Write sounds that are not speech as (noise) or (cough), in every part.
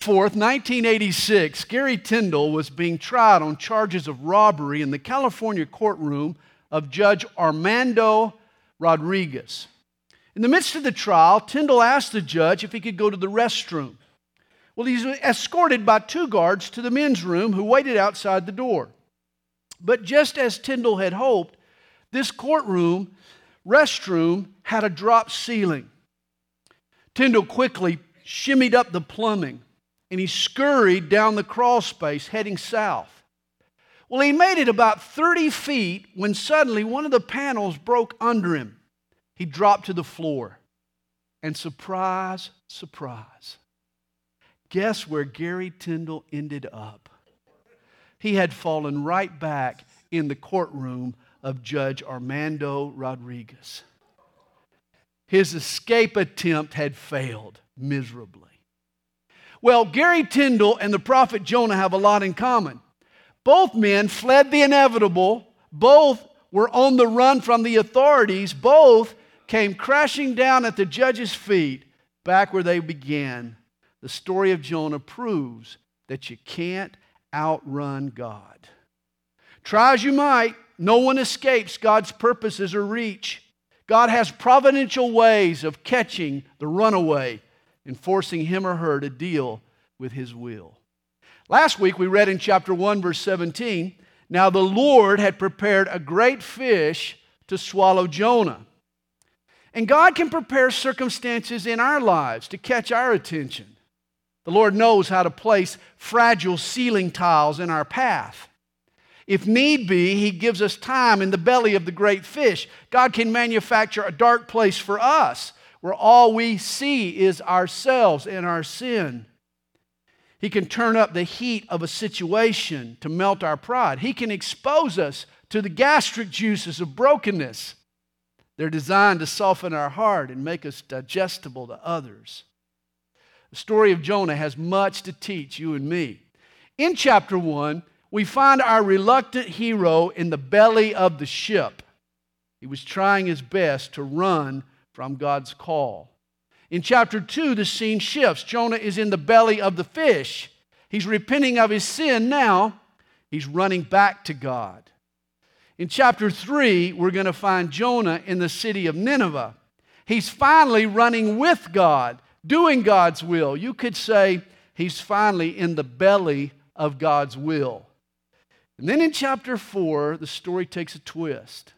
4th, 1986, Gary Tyndall was being tried on charges of robbery in the California courtroom of Judge Armando Rodriguez. In the midst of the trial, Tyndall asked the judge if he could go to the restroom. Well, he's escorted by two guards to the men's room who waited outside the door. But just as Tyndall had hoped, this courtroom restroom had a drop ceiling. Tyndall quickly shimmied up the plumbing and he scurried down the crawl space heading south. Well, he made it about 30 feet when suddenly one of the panels broke under him. He dropped to the floor. And surprise, surprise, guess where Gary Tyndall ended up? He had fallen right back in the courtroom of Judge Armando Rodriguez. His escape attempt had failed miserably. Well, Gary Tyndall and the prophet Jonah have a lot in common. Both men fled the inevitable, both were on the run from the authorities, both came crashing down at the judge's feet back where they began. The story of Jonah proves that you can't outrun God. Try as you might, no one escapes God's purposes or reach. God has providential ways of catching the runaway and forcing him or her to deal with his will. Last week we read in chapter 1, verse 17 Now the Lord had prepared a great fish to swallow Jonah. And God can prepare circumstances in our lives to catch our attention. The Lord knows how to place fragile ceiling tiles in our path. If need be, He gives us time in the belly of the great fish. God can manufacture a dark place for us where all we see is ourselves and our sin. He can turn up the heat of a situation to melt our pride. He can expose us to the gastric juices of brokenness. They're designed to soften our heart and make us digestible to others. The story of Jonah has much to teach you and me. In chapter 1, we find our reluctant hero in the belly of the ship. He was trying his best to run from God's call. In chapter 2, the scene shifts. Jonah is in the belly of the fish. He's repenting of his sin now. He's running back to God. In chapter 3, we're going to find Jonah in the city of Nineveh. He's finally running with God, doing God's will. You could say he's finally in the belly of God's will. And then in chapter 4, the story takes a twist.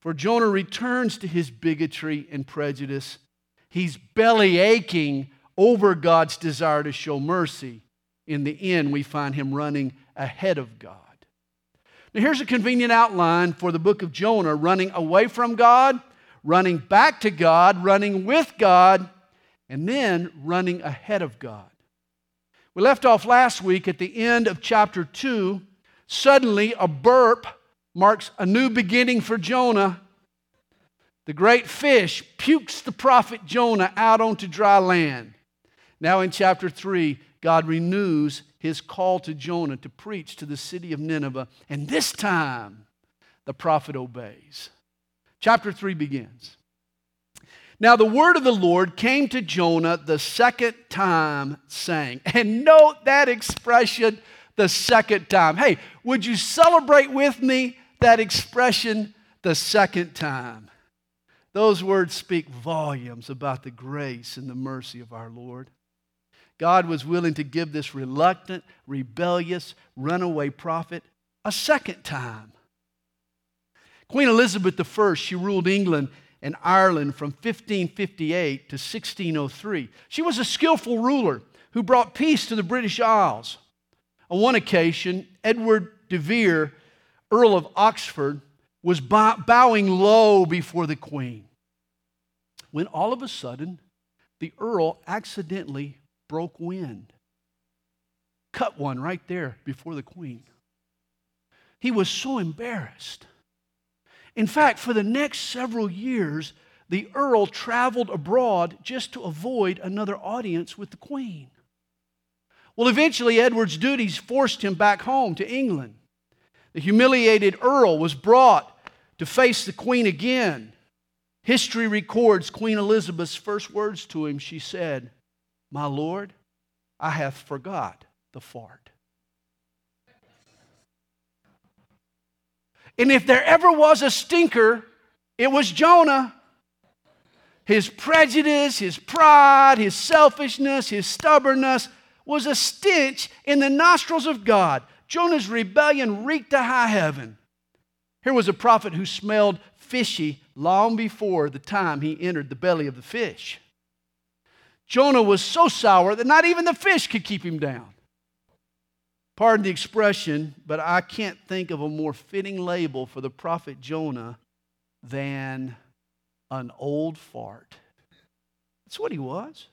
For Jonah returns to his bigotry and prejudice. He's belly aching over God's desire to show mercy. In the end, we find him running ahead of God. Now, here's a convenient outline for the book of Jonah running away from God, running back to God, running with God, and then running ahead of God. We left off last week at the end of chapter 2 Suddenly, a burp marks a new beginning for Jonah. The great fish pukes the prophet Jonah out onto dry land. Now, in chapter 3, God renews his call to Jonah to preach to the city of Nineveh, and this time the prophet obeys. Chapter 3 begins. Now, the word of the Lord came to Jonah the second time, saying, and note that expression the second time. Hey, would you celebrate with me that expression the second time? Those words speak volumes about the grace and the mercy of our Lord. God was willing to give this reluctant, rebellious, runaway prophet a second time. Queen Elizabeth I, she ruled England and Ireland from 1558 to 1603. She was a skillful ruler who brought peace to the British Isles. On one occasion, Edward de Vere, Earl of Oxford, was bowing low before the Queen when all of a sudden the Earl accidentally broke wind. Cut one right there before the Queen. He was so embarrassed. In fact, for the next several years, the Earl traveled abroad just to avoid another audience with the Queen. Well, eventually, Edward's duties forced him back home to England. The humiliated Earl was brought to face the Queen again. History records Queen Elizabeth's first words to him. She said, My Lord, I hath forgot the fart. And if there ever was a stinker, it was Jonah. His prejudice, his pride, his selfishness, his stubbornness was a stench in the nostrils of God. Jonah's rebellion reeked to high heaven. Here was a prophet who smelled fishy long before the time he entered the belly of the fish. Jonah was so sour that not even the fish could keep him down. Pardon the expression, but I can't think of a more fitting label for the prophet Jonah than an old fart. That's what he was.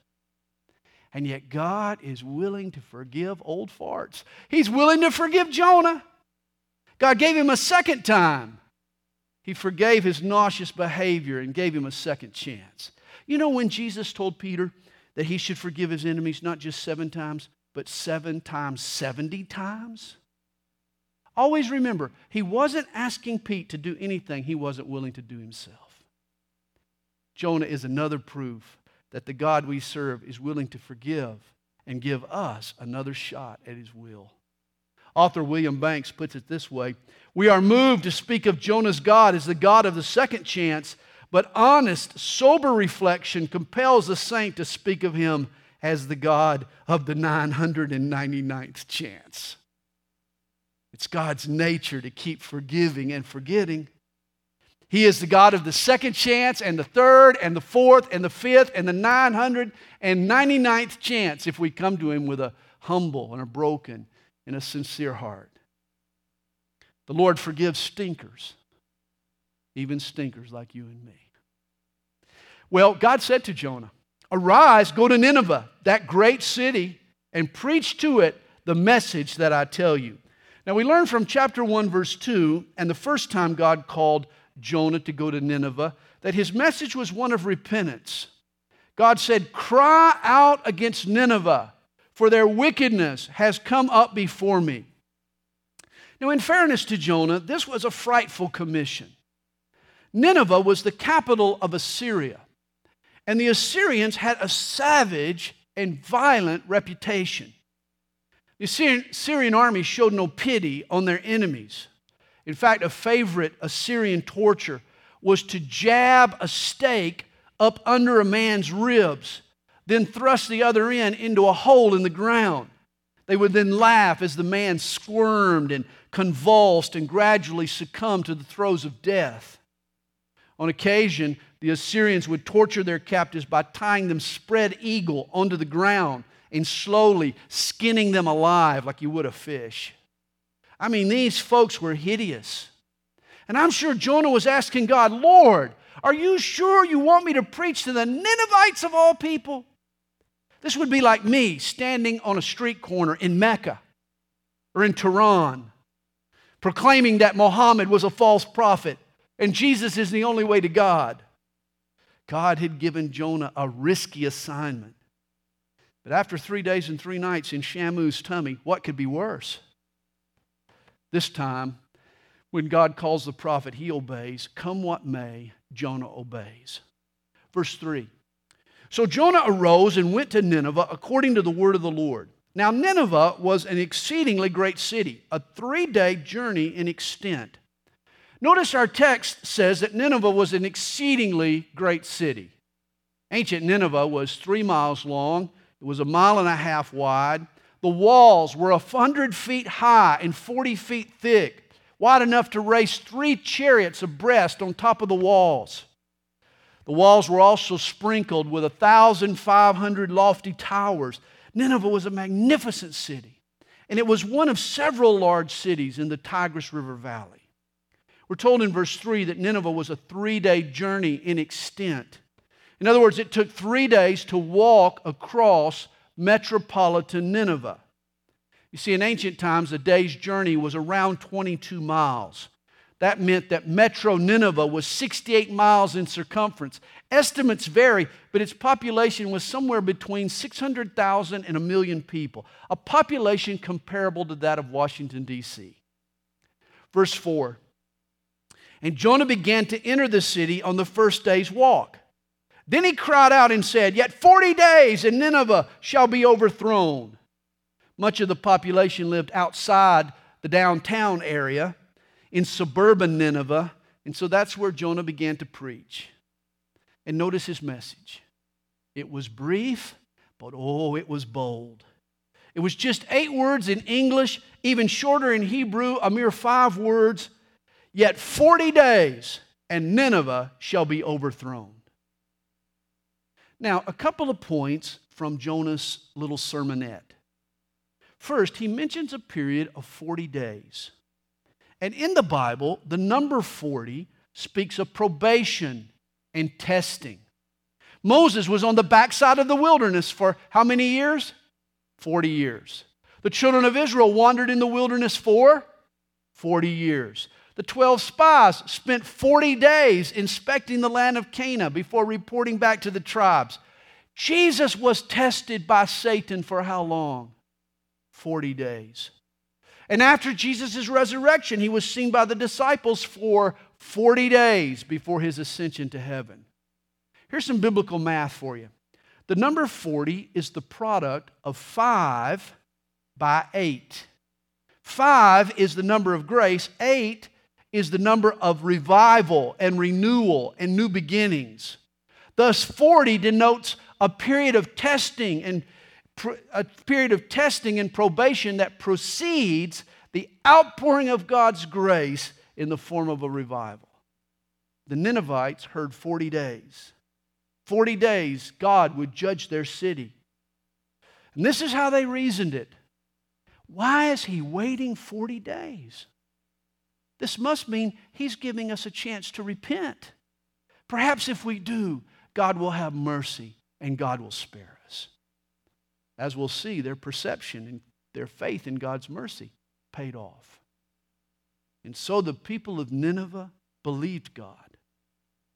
And yet, God is willing to forgive old farts. He's willing to forgive Jonah. God gave him a second time. He forgave his nauseous behavior and gave him a second chance. You know, when Jesus told Peter that he should forgive his enemies not just seven times, but seven times 70 times? Always remember, he wasn't asking Pete to do anything he wasn't willing to do himself. Jonah is another proof that the God we serve is willing to forgive and give us another shot at his will. Author William Banks puts it this way We are moved to speak of Jonah's God as the God of the second chance, but honest, sober reflection compels the saint to speak of him as the God of the 999th chance. It's God's nature to keep forgiving and forgetting. He is the God of the second chance and the third and the fourth and the fifth and the 999th chance if we come to Him with a humble and a broken and a sincere heart. The Lord forgives stinkers, even stinkers like you and me. Well, God said to Jonah, Arise, go to Nineveh, that great city, and preach to it the message that I tell you. Now, we learn from chapter 1, verse 2, and the first time God called Jonah to go to Nineveh, that his message was one of repentance. God said, Cry out against Nineveh, for their wickedness has come up before me. Now, in fairness to Jonah, this was a frightful commission. Nineveh was the capital of Assyria. And the Assyrians had a savage and violent reputation. The Assyrian army showed no pity on their enemies. In fact, a favorite Assyrian torture was to jab a stake up under a man's ribs, then thrust the other end into a hole in the ground. They would then laugh as the man squirmed and convulsed and gradually succumbed to the throes of death. On occasion, the Assyrians would torture their captives by tying them spread eagle onto the ground and slowly skinning them alive like you would a fish. I mean, these folks were hideous. And I'm sure Jonah was asking God, Lord, are you sure you want me to preach to the Ninevites of all people? This would be like me standing on a street corner in Mecca or in Tehran, proclaiming that Muhammad was a false prophet and Jesus is the only way to God. God had given Jonah a risky assignment. But after three days and three nights in Shamu's tummy, what could be worse? This time, when God calls the prophet, he obeys. Come what may, Jonah obeys. Verse 3 So Jonah arose and went to Nineveh according to the word of the Lord. Now, Nineveh was an exceedingly great city, a three day journey in extent. Notice our text says that Nineveh was an exceedingly great city. Ancient Nineveh was three miles long, it was a mile and a half wide. The walls were a hundred feet high and 40 feet thick, wide enough to race three chariots abreast on top of the walls. The walls were also sprinkled with a 1,500 lofty towers. Nineveh was a magnificent city, and it was one of several large cities in the Tigris River Valley. We're told in verse 3 that Nineveh was a three day journey in extent. In other words, it took three days to walk across metropolitan Nineveh. You see, in ancient times, a day's journey was around 22 miles. That meant that Metro Nineveh was 68 miles in circumference. Estimates vary, but its population was somewhere between 600,000 and a million people, a population comparable to that of Washington, D.C. Verse 4 and Jonah began to enter the city on the first day's walk. Then he cried out and said, Yet 40 days and Nineveh shall be overthrown. Much of the population lived outside the downtown area in suburban Nineveh, and so that's where Jonah began to preach. And notice his message. It was brief, but oh, it was bold. It was just eight words in English, even shorter in Hebrew, a mere five words. Yet 40 days, and Nineveh shall be overthrown. Now, a couple of points from Jonah's little sermonette. First, he mentions a period of 40 days. And in the Bible, the number 40 speaks of probation and testing. Moses was on the backside of the wilderness for how many years? 40 years. The children of Israel wandered in the wilderness for 40 years. The 12 spies spent 40 days inspecting the land of Canaan before reporting back to the tribes. Jesus was tested by Satan for how long? 40 days. And after Jesus' resurrection, he was seen by the disciples for 40 days before his ascension to heaven. Here's some biblical math for you. The number 40 is the product of 5 by 8. 5 is the number of grace, 8 is the number of revival and renewal and new beginnings. Thus, 40 denotes a period of testing and a period of testing and probation that precedes the outpouring of God's grace in the form of a revival. The Ninevites heard 40 days. 40 days, God would judge their city. And this is how they reasoned it. Why is he waiting 40 days? This must mean he's giving us a chance to repent. Perhaps if we do, God will have mercy and God will spare us. As we'll see, their perception and their faith in God's mercy paid off. And so the people of Nineveh believed God,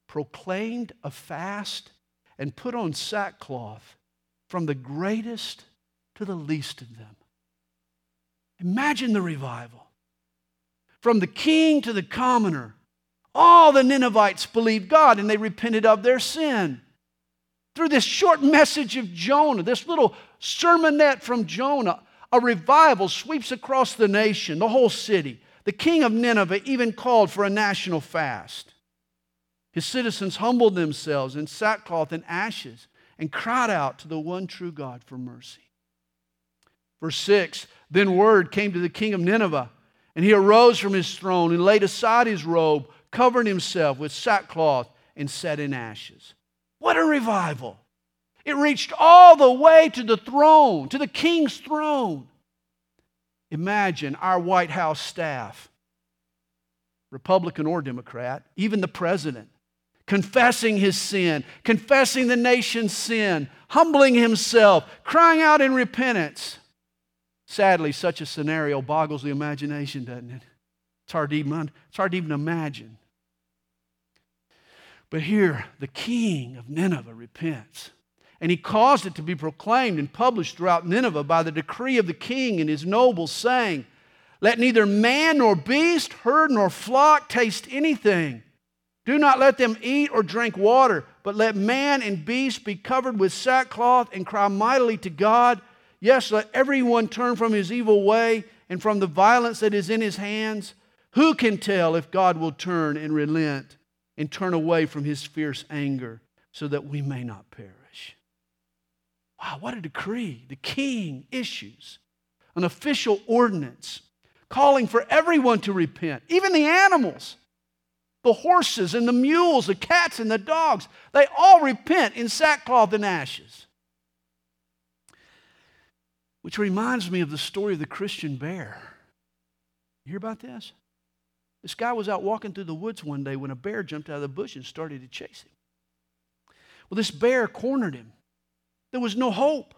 proclaimed a fast and put on sackcloth from the greatest to the least of them. Imagine the revival. From the king to the commoner, all the Ninevites believed God and they repented of their sin. Through this short message of Jonah, this little sermonette from Jonah, a revival sweeps across the nation, the whole city. The king of Nineveh even called for a national fast. His citizens humbled themselves in sackcloth and ashes and cried out to the one true God for mercy. Verse 6 Then word came to the king of Nineveh, and he arose from his throne and laid aside his robe, covered himself with sackcloth, and sat in ashes. What a revival! It reached all the way to the throne, to the king's throne. Imagine our White House staff, Republican or Democrat, even the president, confessing his sin, confessing the nation's sin, humbling himself, crying out in repentance. Sadly, such a scenario boggles the imagination, doesn't it? It's hard to even, it's hard to even imagine. But here, the king of Nineveh repents. And he caused it to be proclaimed and published throughout Nineveh by the decree of the king and his nobles, saying, Let neither man nor beast, herd nor flock taste anything do not let them eat or drink water, but let man and beast be covered with sackcloth and cry mightily to God. Yes, let everyone turn from his evil way and from the violence that is in his hands. Who can tell if God will turn and relent and turn away from his fierce anger so that we may not perish? Wow, what a decree. The king issues an official ordinance calling for everyone to repent, even the animals the horses and the mules, the cats and the dogs, they all repent in sackcloth and ashes. Which reminds me of the story of the Christian bear. You hear about this? This guy was out walking through the woods one day when a bear jumped out of the bush and started to chase him. Well, this bear cornered him. There was no hope.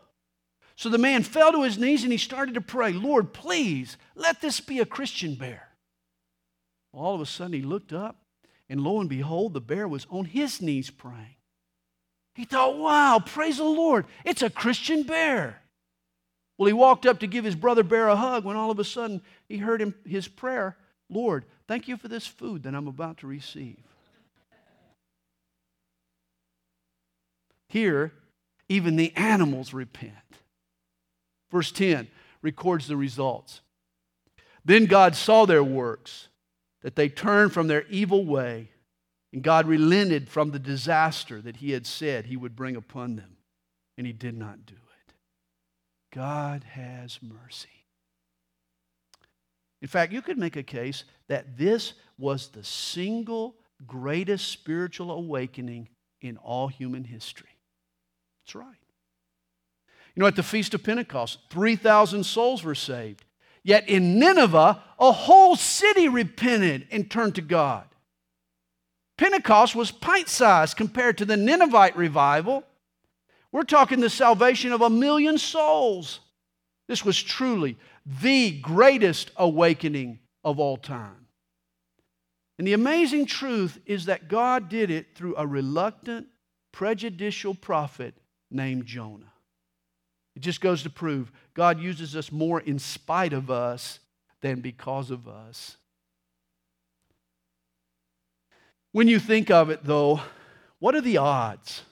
So the man fell to his knees and he started to pray, Lord, please let this be a Christian bear. All of a sudden he looked up and lo and behold, the bear was on his knees praying. He thought, wow, praise the Lord, it's a Christian bear. Well, he walked up to give his brother bear a hug when all of a sudden he heard him, his prayer Lord, thank you for this food that I'm about to receive. Here, even the animals repent. Verse 10 records the results. Then God saw their works, that they turned from their evil way, and God relented from the disaster that He had said He would bring upon them, and He did not do it. God has mercy. In fact, you could make a case that this was the single greatest spiritual awakening in all human history. That's right. You know, at the Feast of Pentecost, 3,000 souls were saved. Yet in Nineveh, a whole city repented and turned to God. Pentecost was pint sized compared to the Ninevite revival. We're talking the salvation of a million souls. This was truly the greatest awakening of all time. And the amazing truth is that God did it through a reluctant, prejudicial prophet named Jonah. It just goes to prove God uses us more in spite of us than because of us. When you think of it, though, what are the odds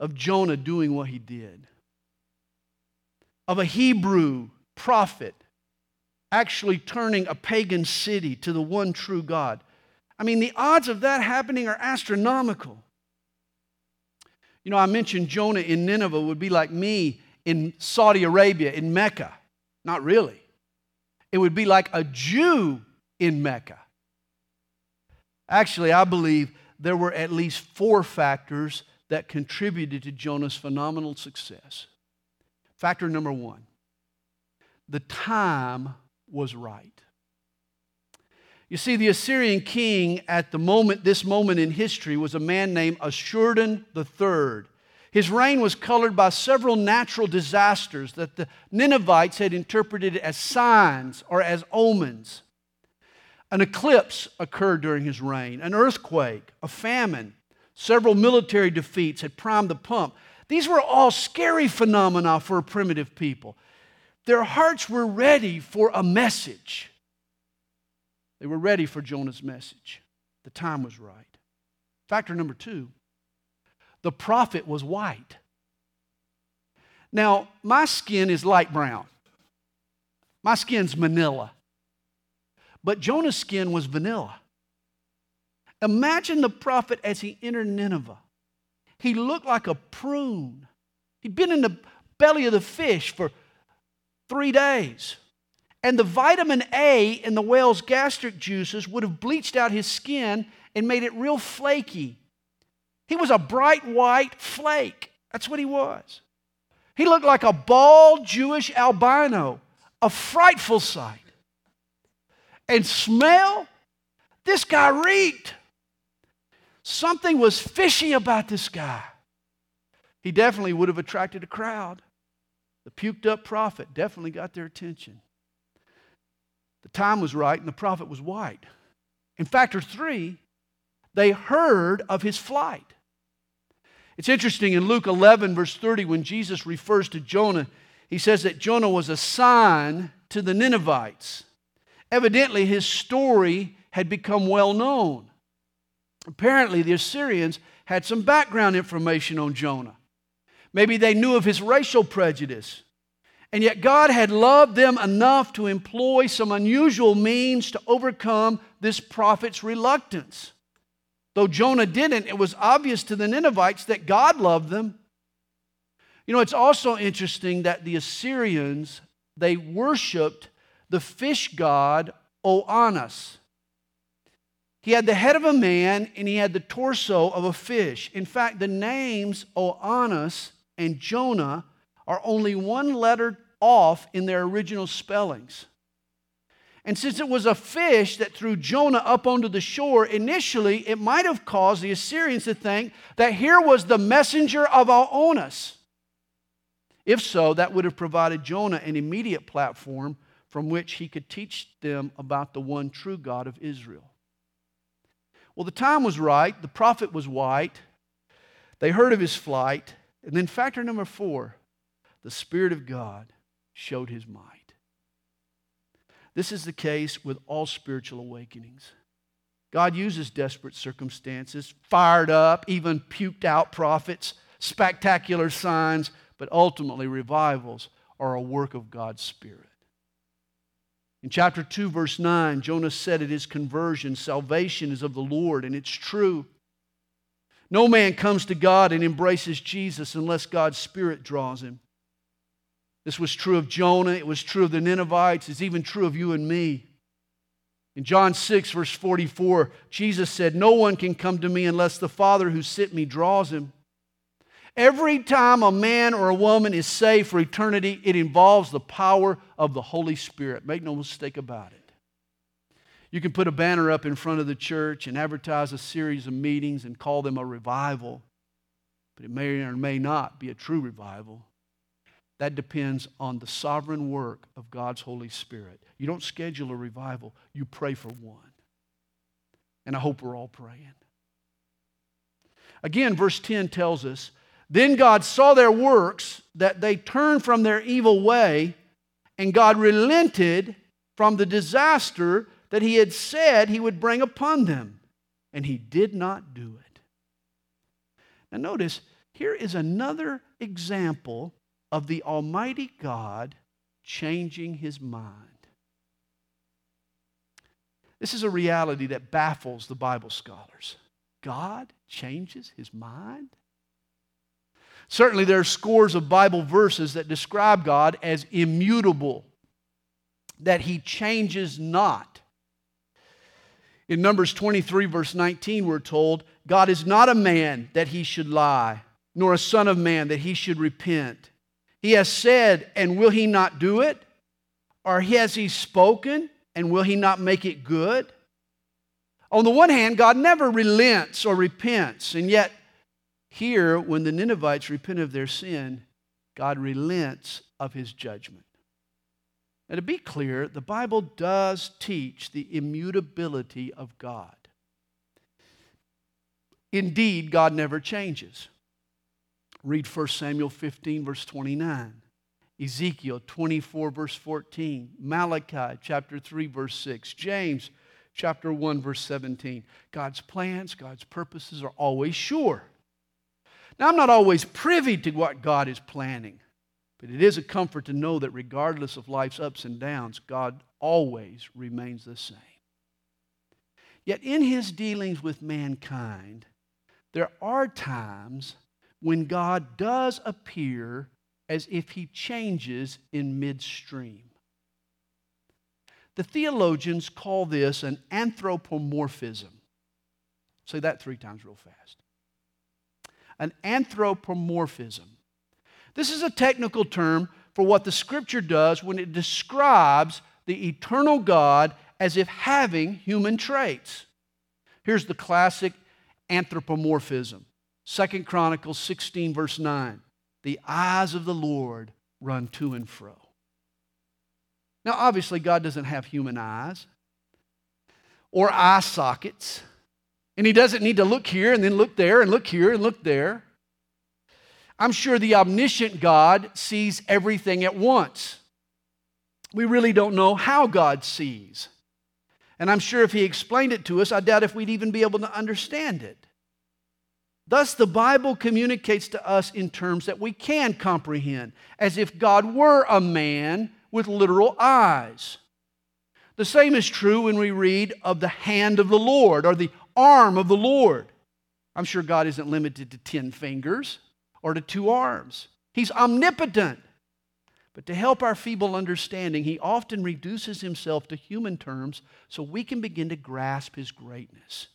of Jonah doing what he did? Of a Hebrew prophet actually turning a pagan city to the one true God? I mean, the odds of that happening are astronomical. You know, I mentioned Jonah in Nineveh would be like me in Saudi Arabia, in Mecca. Not really. It would be like a Jew in Mecca. Actually, I believe there were at least four factors that contributed to Jonah's phenomenal success. Factor number one the time was right. You see, the Assyrian king at the moment, this moment in history, was a man named Ashurdan III. His reign was colored by several natural disasters that the Ninevites had interpreted as signs or as omens. An eclipse occurred during his reign, an earthquake, a famine, several military defeats had primed the pump. These were all scary phenomena for a primitive people. Their hearts were ready for a message. They were ready for Jonah's message. The time was right. Factor number two the prophet was white. Now, my skin is light brown, my skin's manila. But Jonah's skin was vanilla. Imagine the prophet as he entered Nineveh. He looked like a prune. He'd been in the belly of the fish for three days. And the vitamin A in the whale's gastric juices would have bleached out his skin and made it real flaky. He was a bright white flake. That's what he was. He looked like a bald Jewish albino, a frightful sight. And smell, this guy reeked. Something was fishy about this guy. He definitely would have attracted a crowd. The puked up prophet definitely got their attention. The time was right and the prophet was white. In factor three, they heard of his flight. It's interesting in Luke 11, verse 30, when Jesus refers to Jonah, he says that Jonah was a sign to the Ninevites. Evidently, his story had become well known. Apparently, the Assyrians had some background information on Jonah. Maybe they knew of his racial prejudice. And yet, God had loved them enough to employ some unusual means to overcome this prophet's reluctance. Though Jonah didn't, it was obvious to the Ninevites that God loved them. You know, it's also interesting that the Assyrians, they worshiped the fish god Oannes. He had the head of a man and he had the torso of a fish. In fact, the names Oannes and Jonah are only one letter off in their original spellings. And since it was a fish that threw Jonah up onto the shore, initially it might have caused the Assyrians to think that here was the messenger of Oannes. If so, that would have provided Jonah an immediate platform from which he could teach them about the one true God of Israel. Well, the time was right, the prophet was white, they heard of his flight, and then factor number four the Spirit of God showed his might. This is the case with all spiritual awakenings. God uses desperate circumstances, fired up, even puked out prophets, spectacular signs, but ultimately revivals are a work of God's Spirit. In chapter 2, verse 9, Jonah said at his conversion, Salvation is of the Lord, and it's true. No man comes to God and embraces Jesus unless God's Spirit draws him. This was true of Jonah, it was true of the Ninevites, it's even true of you and me. In John 6, verse 44, Jesus said, No one can come to me unless the Father who sent me draws him. Every time a man or a woman is saved for eternity, it involves the power of the Holy Spirit. Make no mistake about it. You can put a banner up in front of the church and advertise a series of meetings and call them a revival, but it may or may not be a true revival. That depends on the sovereign work of God's Holy Spirit. You don't schedule a revival, you pray for one. And I hope we're all praying. Again, verse 10 tells us then God saw their works, that they turned from their evil way, and God relented from the disaster that he had said he would bring upon them. And he did not do it. Now, notice, here is another example of the Almighty God changing his mind. This is a reality that baffles the Bible scholars. God changes his mind? Certainly, there are scores of Bible verses that describe God as immutable, that he changes not. In Numbers 23, verse 19, we're told, God is not a man that he should lie, nor a son of man that he should repent. He has said, and will he not do it? Or has he spoken, and will he not make it good? On the one hand, God never relents or repents, and yet here, when the Ninevites repent of their sin, God relents of his judgment. Now, to be clear, the Bible does teach the immutability of God. Indeed, God never changes. Read 1 Samuel 15, verse 29, Ezekiel 24, verse 14, Malachi chapter 3, verse 6, James chapter 1, verse 17. God's plans, God's purposes are always sure. Now, I'm not always privy to what God is planning, but it is a comfort to know that regardless of life's ups and downs, God always remains the same. Yet, in his dealings with mankind, there are times when God does appear as if he changes in midstream. The theologians call this an anthropomorphism. Say that three times real fast an anthropomorphism. This is a technical term for what the scripture does when it describes the eternal God as if having human traits. Here's the classic anthropomorphism. Second Chronicles 16, verse 9. The eyes of the Lord run to and fro. Now, obviously, God doesn't have human eyes or eye sockets. And he doesn't need to look here and then look there and look here and look there. I'm sure the omniscient God sees everything at once. We really don't know how God sees. And I'm sure if he explained it to us, I doubt if we'd even be able to understand it. Thus, the Bible communicates to us in terms that we can comprehend, as if God were a man with literal eyes. The same is true when we read of the hand of the Lord or the arm of the Lord. I'm sure God isn't limited to 10 fingers or to two arms, He's omnipotent. But to help our feeble understanding, He often reduces Himself to human terms so we can begin to grasp His greatness.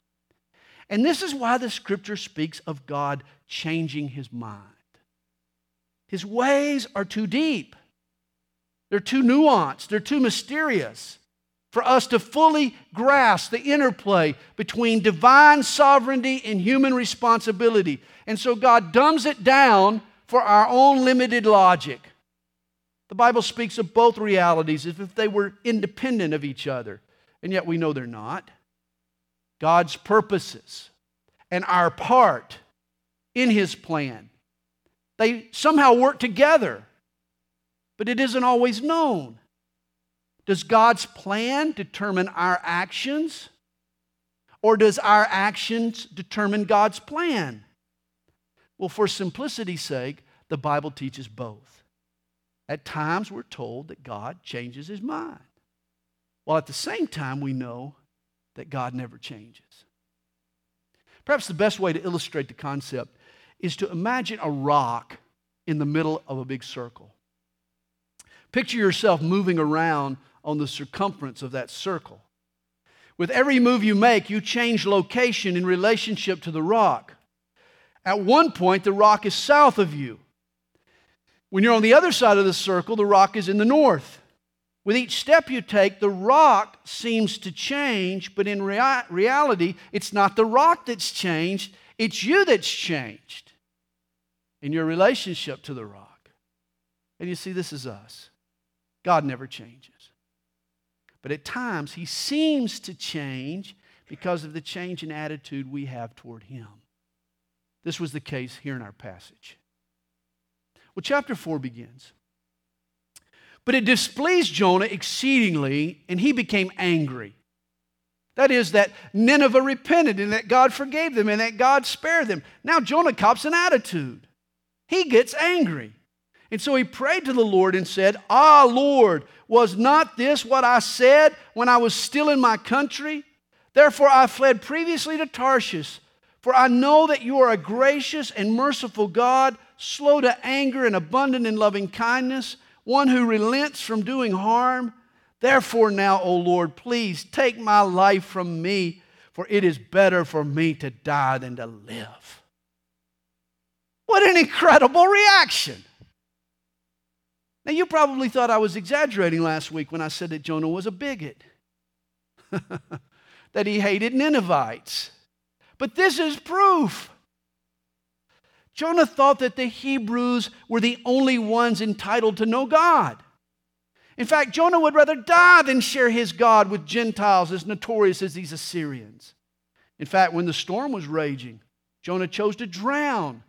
And this is why the scripture speaks of God changing His mind. His ways are too deep. They're too nuanced. They're too mysterious for us to fully grasp the interplay between divine sovereignty and human responsibility. And so God dumbs it down for our own limited logic. The Bible speaks of both realities as if they were independent of each other, and yet we know they're not. God's purposes and our part in His plan, they somehow work together, but it isn't always known. Does God's plan determine our actions? Or does our actions determine God's plan? Well, for simplicity's sake, the Bible teaches both. At times, we're told that God changes his mind. While at the same time, we know that God never changes. Perhaps the best way to illustrate the concept is to imagine a rock in the middle of a big circle. Picture yourself moving around on the circumference of that circle. With every move you make, you change location in relationship to the rock. At one point, the rock is south of you. When you're on the other side of the circle, the rock is in the north. With each step you take, the rock seems to change, but in rea- reality, it's not the rock that's changed, it's you that's changed in your relationship to the rock. And you see, this is us. God never changes. But at times, He seems to change because of the change in attitude we have toward Him. This was the case here in our passage. Well, chapter 4 begins. But it displeased Jonah exceedingly, and he became angry. That is, that Nineveh repented and that God forgave them and that God spared them. Now Jonah cops an attitude. He gets angry. And so he prayed to the Lord and said, Ah, Lord, was not this what I said when I was still in my country? Therefore I fled previously to Tarshish, for I know that you are a gracious and merciful God, slow to anger and abundant in loving kindness, one who relents from doing harm. Therefore, now, O Lord, please take my life from me, for it is better for me to die than to live. What an incredible reaction! Now, you probably thought I was exaggerating last week when I said that Jonah was a bigot, (laughs) that he hated Ninevites. But this is proof. Jonah thought that the Hebrews were the only ones entitled to know God. In fact, Jonah would rather die than share his God with Gentiles as notorious as these Assyrians. In fact, when the storm was raging, Jonah chose to drown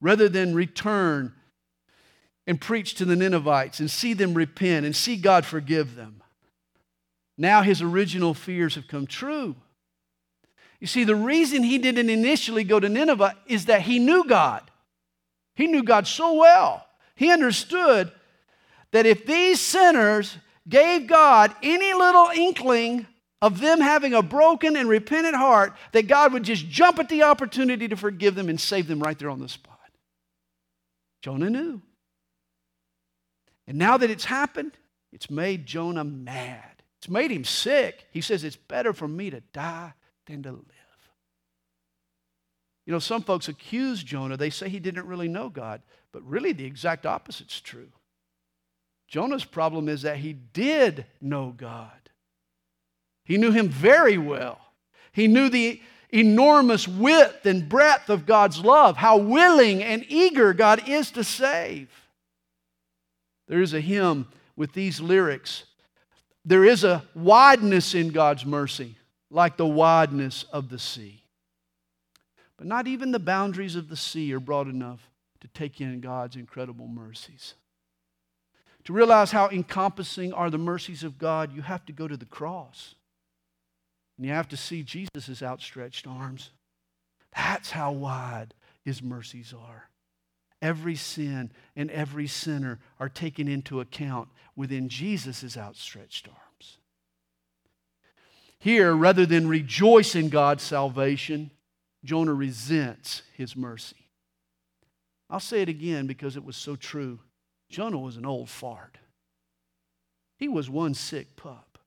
rather than return and preach to the Ninevites and see them repent and see God forgive them. Now his original fears have come true. You see, the reason he didn't initially go to Nineveh is that he knew God. He knew God so well. He understood that if these sinners gave God any little inkling of them having a broken and repentant heart, that God would just jump at the opportunity to forgive them and save them right there on the spot. Jonah knew. And now that it's happened, it's made Jonah mad. It's made him sick. He says, It's better for me to die than to live. You know, some folks accuse Jonah. They say he didn't really know God, but really the exact opposite's true. Jonah's problem is that he did know God. He knew him very well. He knew the enormous width and breadth of God's love, how willing and eager God is to save. There is a hymn with these lyrics. There is a wideness in God's mercy like the wideness of the sea. But not even the boundaries of the sea are broad enough to take in God's incredible mercies. To realize how encompassing are the mercies of God, you have to go to the cross. And you have to see Jesus' outstretched arms. That's how wide his mercies are. Every sin and every sinner are taken into account within Jesus' outstretched arms. Here, rather than rejoice in God's salvation, Jonah resents his mercy. I'll say it again because it was so true. Jonah was an old fart. He was one sick pup.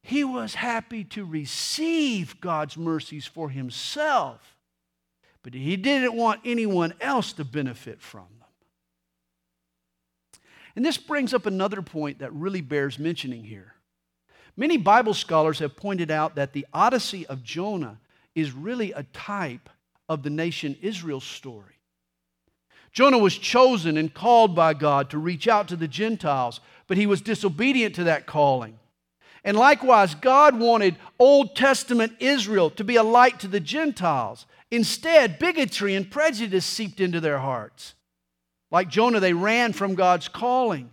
He was happy to receive God's mercies for himself, but he didn't want anyone else to benefit from them. And this brings up another point that really bears mentioning here. Many Bible scholars have pointed out that the Odyssey of Jonah is really a type of the nation Israel's story. Jonah was chosen and called by God to reach out to the Gentiles, but he was disobedient to that calling. And likewise, God wanted Old Testament Israel to be a light to the Gentiles. Instead, bigotry and prejudice seeped into their hearts. Like Jonah, they ran from God's calling.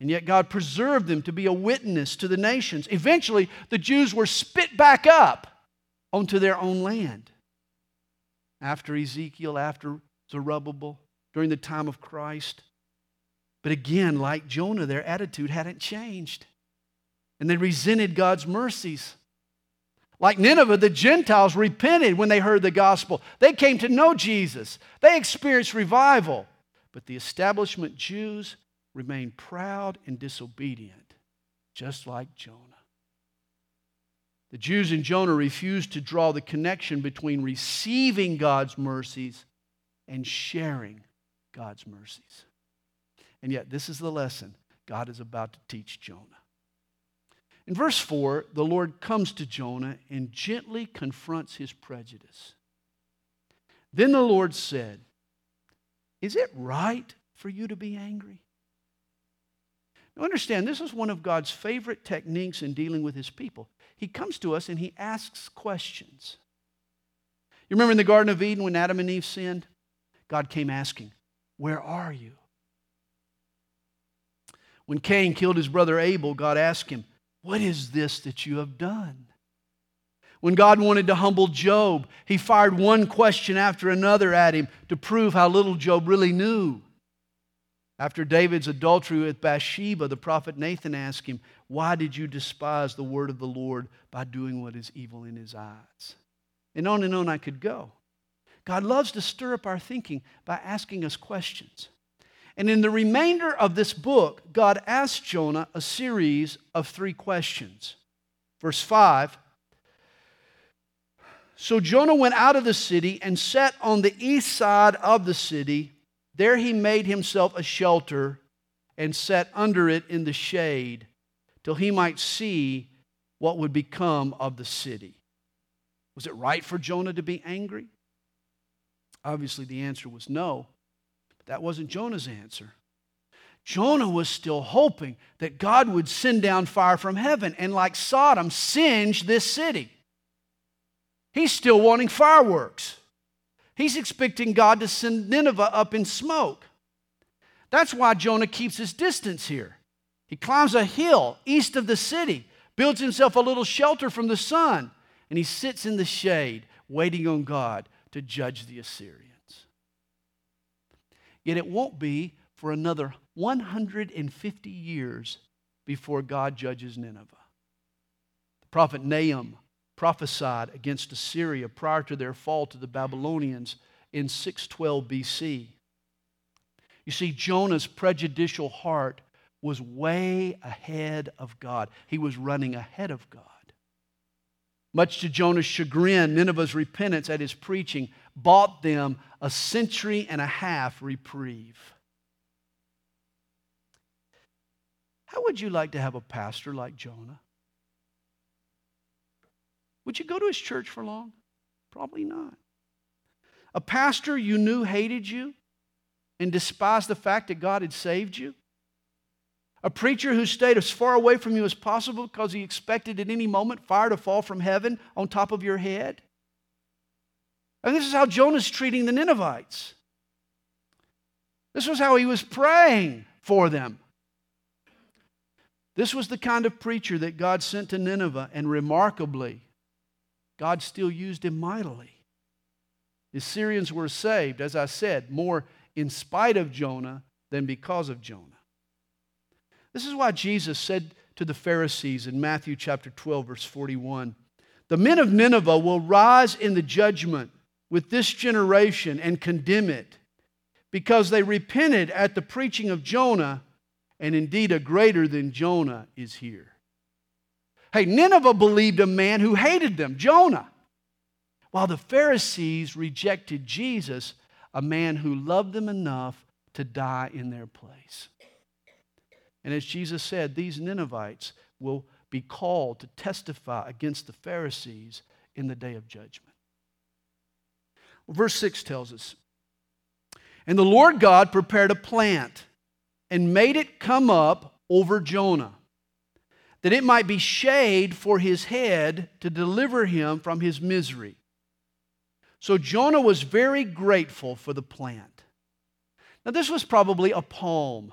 And yet God preserved them to be a witness to the nations. Eventually, the Jews were spit back up onto their own land. After Ezekiel, after Zerubbabel, during the time of Christ. But again, like Jonah, their attitude hadn't changed. And they resented God's mercies. Like Nineveh, the Gentiles repented when they heard the gospel. They came to know Jesus, they experienced revival. But the establishment Jews remained proud and disobedient, just like Jonah. The Jews in Jonah refused to draw the connection between receiving God's mercies and sharing God's mercies. And yet, this is the lesson God is about to teach Jonah. In verse 4, the Lord comes to Jonah and gently confronts his prejudice. Then the Lord said, Is it right for you to be angry? Now understand, this is one of God's favorite techniques in dealing with his people. He comes to us and he asks questions. You remember in the Garden of Eden when Adam and Eve sinned? God came asking, Where are you? When Cain killed his brother Abel, God asked him, what is this that you have done? When God wanted to humble Job, he fired one question after another at him to prove how little Job really knew. After David's adultery with Bathsheba, the prophet Nathan asked him, Why did you despise the word of the Lord by doing what is evil in his eyes? And on and on I could go. God loves to stir up our thinking by asking us questions. And in the remainder of this book, God asked Jonah a series of three questions. Verse 5 So Jonah went out of the city and sat on the east side of the city. There he made himself a shelter and sat under it in the shade till he might see what would become of the city. Was it right for Jonah to be angry? Obviously, the answer was no. That wasn't Jonah's answer. Jonah was still hoping that God would send down fire from heaven and, like Sodom, singe this city. He's still wanting fireworks. He's expecting God to send Nineveh up in smoke. That's why Jonah keeps his distance here. He climbs a hill east of the city, builds himself a little shelter from the sun, and he sits in the shade waiting on God to judge the Assyrians. Yet it won't be for another 150 years before God judges Nineveh. The prophet Nahum prophesied against Assyria prior to their fall to the Babylonians in 612 BC. You see, Jonah's prejudicial heart was way ahead of God. He was running ahead of God. Much to Jonah's chagrin, Nineveh's repentance at his preaching bought them a century and a half reprieve. How would you like to have a pastor like Jonah? Would you go to his church for long? Probably not. A pastor you knew hated you and despised the fact that God had saved you? A preacher who stayed as far away from you as possible because he expected at any moment fire to fall from heaven on top of your head? And this is how Jonah's treating the Ninevites. This was how he was praying for them. This was the kind of preacher that God sent to Nineveh, and remarkably, God still used him mightily. The Assyrians were saved, as I said, more in spite of Jonah than because of Jonah. This is why Jesus said to the Pharisees in Matthew chapter 12, verse 41 The men of Nineveh will rise in the judgment with this generation and condemn it because they repented at the preaching of Jonah, and indeed a greater than Jonah is here. Hey, Nineveh believed a man who hated them, Jonah, while the Pharisees rejected Jesus, a man who loved them enough to die in their place. And as Jesus said, these Ninevites will be called to testify against the Pharisees in the day of judgment. Verse 6 tells us And the Lord God prepared a plant and made it come up over Jonah, that it might be shade for his head to deliver him from his misery. So Jonah was very grateful for the plant. Now, this was probably a palm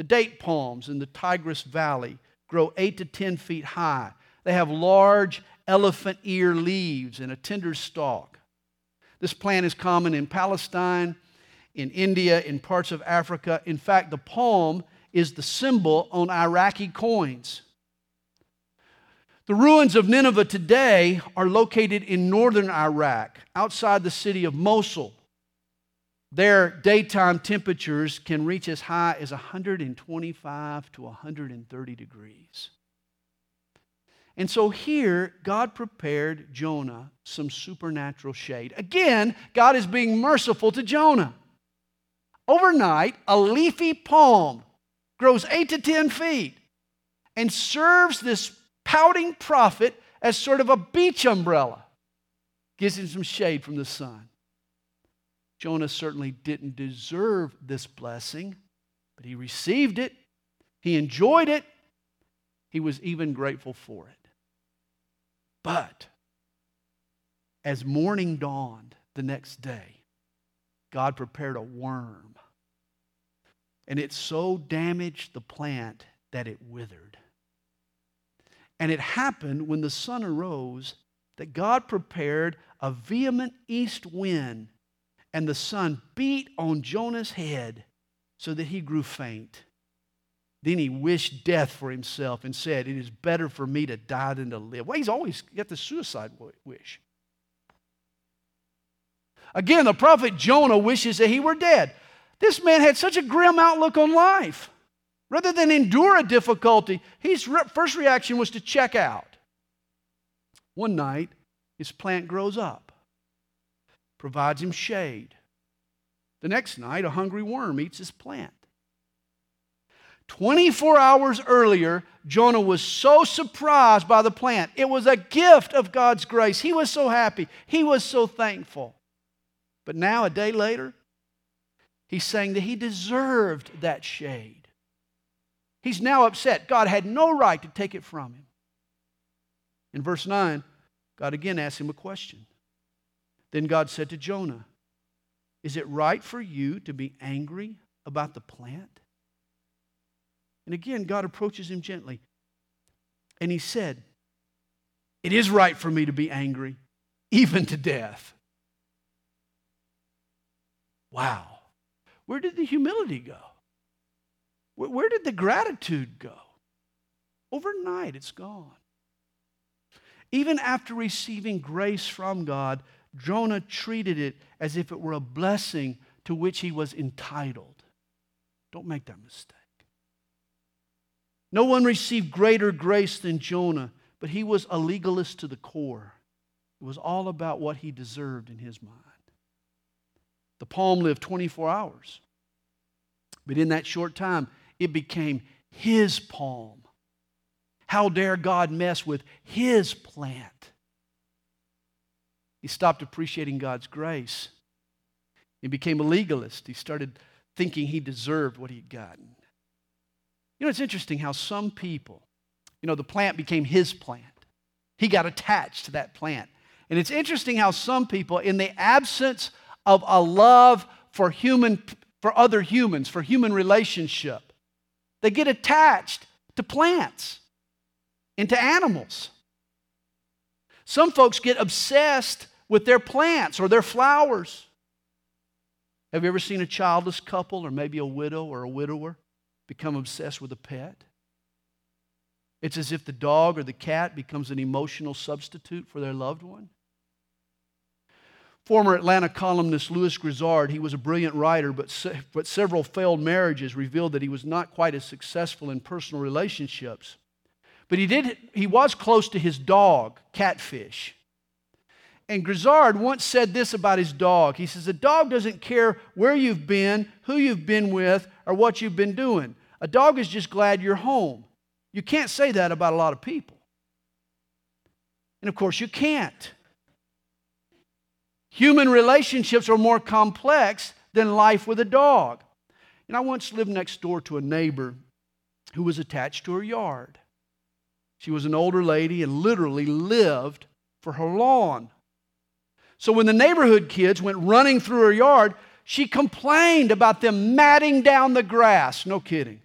the date palms in the Tigris Valley grow 8 to 10 feet high. They have large elephant ear leaves and a tender stalk. This plant is common in Palestine, in India, in parts of Africa. In fact, the palm is the symbol on Iraqi coins. The ruins of Nineveh today are located in northern Iraq, outside the city of Mosul. Their daytime temperatures can reach as high as 125 to 130 degrees. And so here, God prepared Jonah some supernatural shade. Again, God is being merciful to Jonah. Overnight, a leafy palm grows eight to 10 feet and serves this pouting prophet as sort of a beach umbrella, gives him some shade from the sun. Jonah certainly didn't deserve this blessing, but he received it, he enjoyed it, he was even grateful for it. But as morning dawned the next day, God prepared a worm. And it so damaged the plant that it withered. And it happened when the sun arose that God prepared a vehement east wind, and the sun beat on Jonah's head so that he grew faint. Then he wished death for himself and said, It is better for me to die than to live. Well, he's always got the suicide wish. Again, the prophet Jonah wishes that he were dead. This man had such a grim outlook on life. Rather than endure a difficulty, his first reaction was to check out. One night, his plant grows up, provides him shade. The next night, a hungry worm eats his plant. 24 hours earlier, Jonah was so surprised by the plant. It was a gift of God's grace. He was so happy. He was so thankful. But now, a day later, he's saying that he deserved that shade. He's now upset. God had no right to take it from him. In verse 9, God again asked him a question. Then God said to Jonah, Is it right for you to be angry about the plant? And again, God approaches him gently. And he said, It is right for me to be angry, even to death. Wow. Where did the humility go? Where did the gratitude go? Overnight, it's gone. Even after receiving grace from God, Jonah treated it as if it were a blessing to which he was entitled. Don't make that mistake. No one received greater grace than Jonah, but he was a legalist to the core. It was all about what he deserved in his mind. The palm lived 24 hours, but in that short time, it became his palm. How dare God mess with his plant? He stopped appreciating God's grace. He became a legalist. He started thinking he deserved what he'd gotten. You know, it's interesting how some people, you know, the plant became his plant. He got attached to that plant. And it's interesting how some people, in the absence of a love for human, for other humans, for human relationship, they get attached to plants and to animals. Some folks get obsessed with their plants or their flowers. Have you ever seen a childless couple or maybe a widow or a widower become obsessed with a pet. It's as if the dog or the cat becomes an emotional substitute for their loved one. Former Atlanta columnist Lewis Grizzard, he was a brilliant writer, but, se- but several failed marriages revealed that he was not quite as successful in personal relationships. But he, did, he was close to his dog, Catfish. And Grizzard once said this about his dog. He says, A dog doesn't care where you've been, who you've been with, or what you've been doing. A dog is just glad you're home. You can't say that about a lot of people. And of course, you can't. Human relationships are more complex than life with a dog. And I once lived next door to a neighbor who was attached to her yard. She was an older lady and literally lived for her lawn. So when the neighborhood kids went running through her yard, she complained about them matting down the grass. No kidding.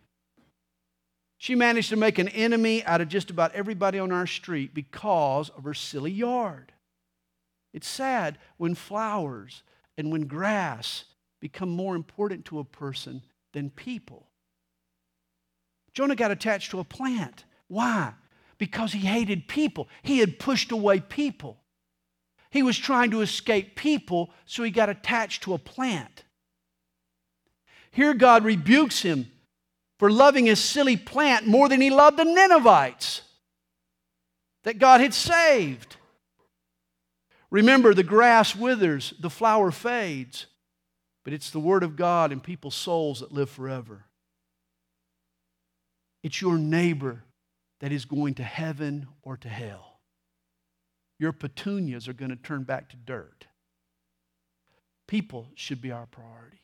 She managed to make an enemy out of just about everybody on our street because of her silly yard. It's sad when flowers and when grass become more important to a person than people. Jonah got attached to a plant. Why? Because he hated people. He had pushed away people. He was trying to escape people, so he got attached to a plant. Here, God rebukes him for loving his silly plant more than he loved the Ninevites that God had saved. Remember, the grass withers, the flower fades, but it's the Word of God and people's souls that live forever. It's your neighbor that is going to heaven or to hell. Your petunias are going to turn back to dirt. People should be our priority.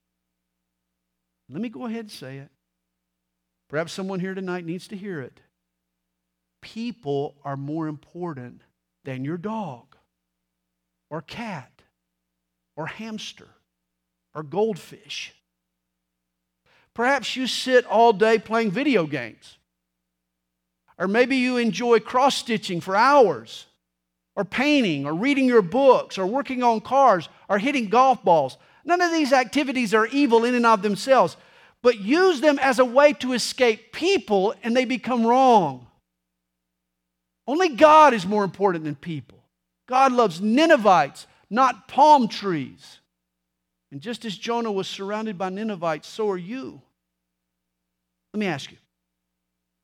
Let me go ahead and say it. Perhaps someone here tonight needs to hear it. People are more important than your dog or cat or hamster or goldfish. Perhaps you sit all day playing video games. Or maybe you enjoy cross stitching for hours, or painting, or reading your books, or working on cars, or hitting golf balls. None of these activities are evil in and of themselves, but use them as a way to escape people and they become wrong. Only God is more important than people. God loves Ninevites, not palm trees. And just as Jonah was surrounded by Ninevites, so are you. Let me ask you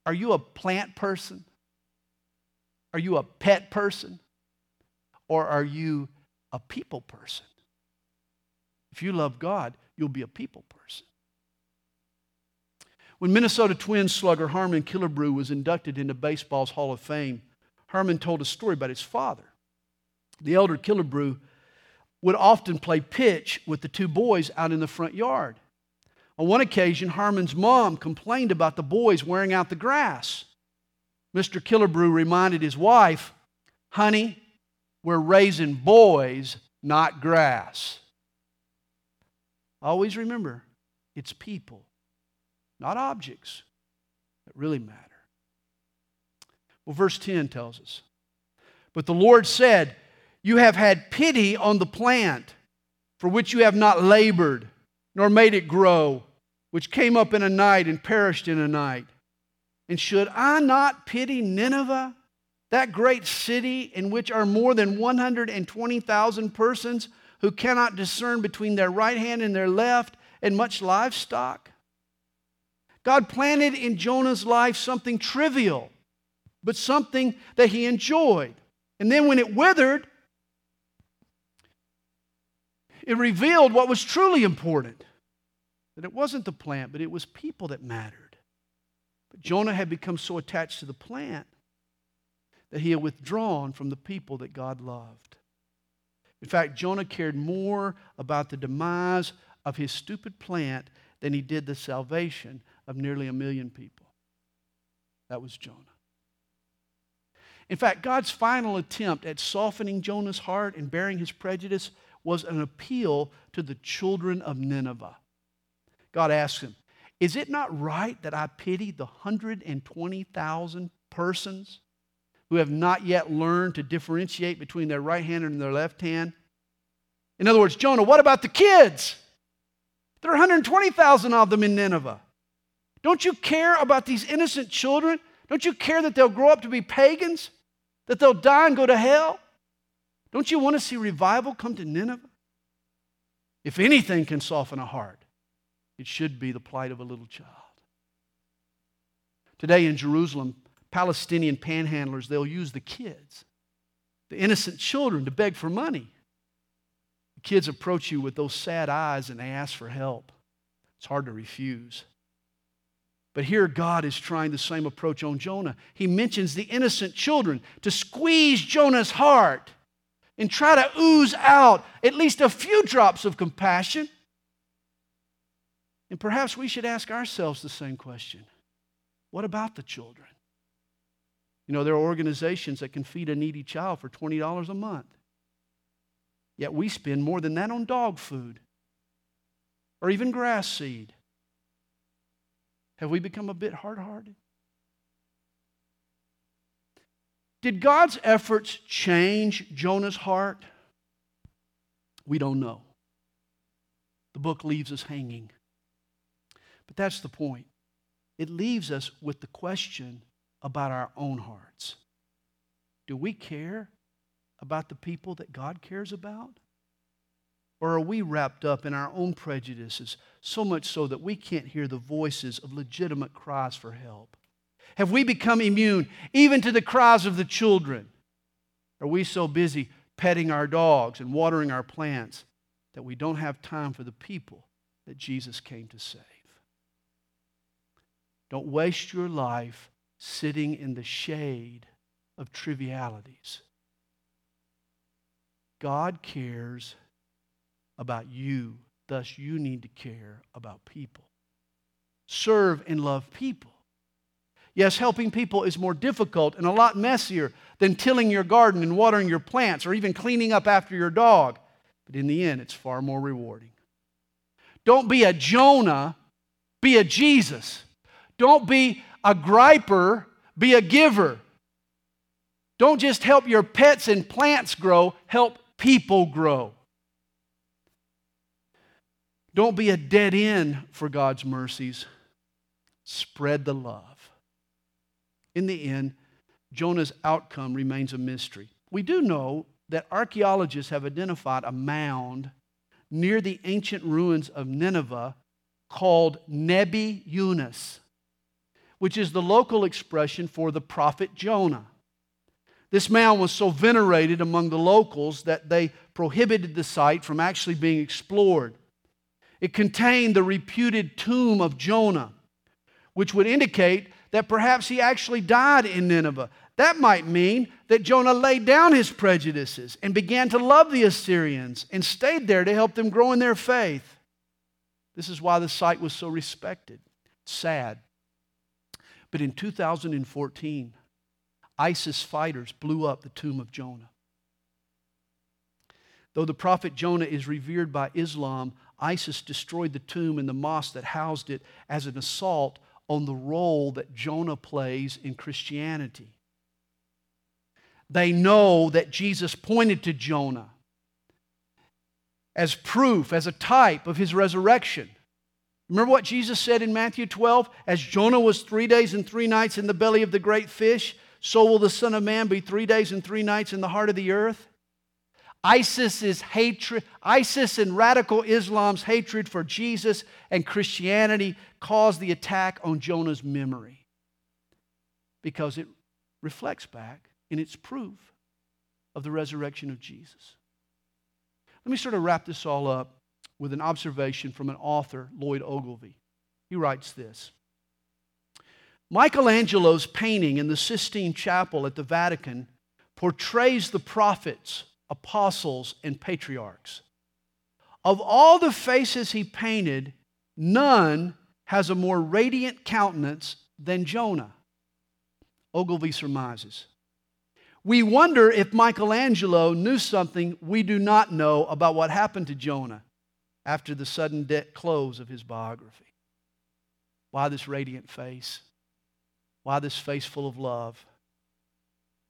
are you a plant person? Are you a pet person? Or are you a people person? If you love God, you'll be a people. When Minnesota Twins slugger Harmon Killebrew was inducted into baseball's Hall of Fame, Harmon told a story about his father. The elder Killebrew would often play pitch with the two boys out in the front yard. On one occasion, Harmon's mom complained about the boys wearing out the grass. Mr. Killebrew reminded his wife, Honey, we're raising boys, not grass. Always remember, it's people, not objects, that really matter. Well, verse 10 tells us But the Lord said, You have had pity on the plant for which you have not labored, nor made it grow, which came up in a night and perished in a night. And should I not pity Nineveh, that great city in which are more than 120,000 persons who cannot discern between their right hand and their left, and much livestock? God planted in Jonah's life something trivial but something that he enjoyed. And then when it withered, it revealed what was truly important that it wasn't the plant, but it was people that mattered. But Jonah had become so attached to the plant that he had withdrawn from the people that God loved. In fact, Jonah cared more about the demise of his stupid plant than he did the salvation of nearly a million people. That was Jonah. In fact, God's final attempt at softening Jonah's heart and bearing his prejudice was an appeal to the children of Nineveh. God asked him, Is it not right that I pity the 120,000 persons who have not yet learned to differentiate between their right hand and their left hand? In other words, Jonah, what about the kids? There are 120,000 of them in Nineveh. Don't you care about these innocent children? Don't you care that they'll grow up to be pagans? That they'll die and go to hell? Don't you want to see revival come to Nineveh? If anything can soften a heart, it should be the plight of a little child. Today in Jerusalem, Palestinian panhandlers, they'll use the kids, the innocent children, to beg for money. The kids approach you with those sad eyes and they ask for help. It's hard to refuse. But here, God is trying the same approach on Jonah. He mentions the innocent children to squeeze Jonah's heart and try to ooze out at least a few drops of compassion. And perhaps we should ask ourselves the same question What about the children? You know, there are organizations that can feed a needy child for $20 a month. Yet we spend more than that on dog food or even grass seed. Have we become a bit hard hearted? Did God's efforts change Jonah's heart? We don't know. The book leaves us hanging. But that's the point. it leaves us with the question about our own hearts. Do we care about the people that God cares about? Or are we wrapped up in our own prejudices, so much so that we can't hear the voices of legitimate cries for help? Have we become immune even to the cries of the children? Are we so busy petting our dogs and watering our plants that we don't have time for the people that Jesus came to save? Don't waste your life sitting in the shade of trivialities. God cares about you, thus, you need to care about people. Serve and love people. Yes, helping people is more difficult and a lot messier than tilling your garden and watering your plants or even cleaning up after your dog. But in the end, it's far more rewarding. Don't be a Jonah, be a Jesus. Don't be a griper, be a giver. Don't just help your pets and plants grow, help people grow. Don't be a dead end for God's mercies. Spread the love. In the end, Jonah's outcome remains a mystery. We do know that archaeologists have identified a mound near the ancient ruins of Nineveh called Nebi Yunus which is the local expression for the prophet Jonah. This mound was so venerated among the locals that they prohibited the site from actually being explored. It contained the reputed tomb of Jonah, which would indicate that perhaps he actually died in Nineveh. That might mean that Jonah laid down his prejudices and began to love the Assyrians and stayed there to help them grow in their faith. This is why the site was so respected. Sad. But in 2014, ISIS fighters blew up the tomb of Jonah. Though the prophet Jonah is revered by Islam, ISIS destroyed the tomb and the mosque that housed it as an assault on the role that Jonah plays in Christianity. They know that Jesus pointed to Jonah as proof, as a type of his resurrection. Remember what Jesus said in Matthew 12? As Jonah was three days and three nights in the belly of the great fish, so will the Son of Man be three days and three nights in the heart of the earth. ISIS's hatred, ISIS and radical Islam's hatred for Jesus and Christianity caused the attack on Jonah's memory because it reflects back in its proof of the resurrection of Jesus. Let me sort of wrap this all up with an observation from an author, Lloyd Ogilvie. He writes this Michelangelo's painting in the Sistine Chapel at the Vatican portrays the prophets, apostles, and patriarchs. Of all the faces he painted, none has a more radiant countenance than Jonah. Ogilvie surmises. We wonder if Michelangelo knew something we do not know about what happened to Jonah after the sudden de- close of his biography. Why this radiant face? Why this face full of love?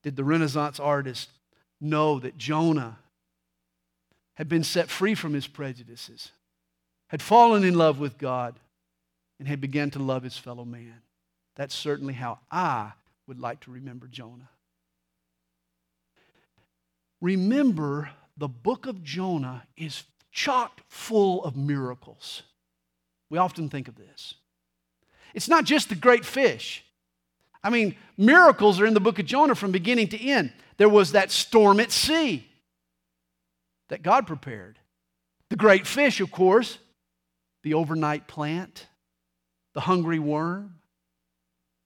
Did the Renaissance artist know that Jonah had been set free from his prejudices, had fallen in love with God, and had begun to love his fellow man? That's certainly how I would like to remember Jonah. Remember, the book of Jonah is chock full of miracles. We often think of this. It's not just the great fish. I mean, miracles are in the book of Jonah from beginning to end. There was that storm at sea that God prepared. The great fish, of course, the overnight plant, the hungry worm,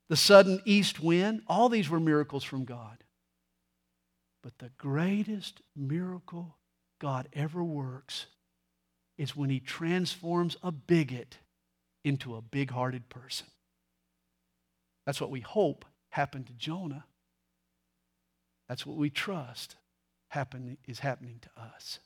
the sudden east wind, all these were miracles from God. But the greatest miracle God ever works is when he transforms a bigot into a big hearted person. That's what we hope happened to Jonah. That's what we trust happen, is happening to us.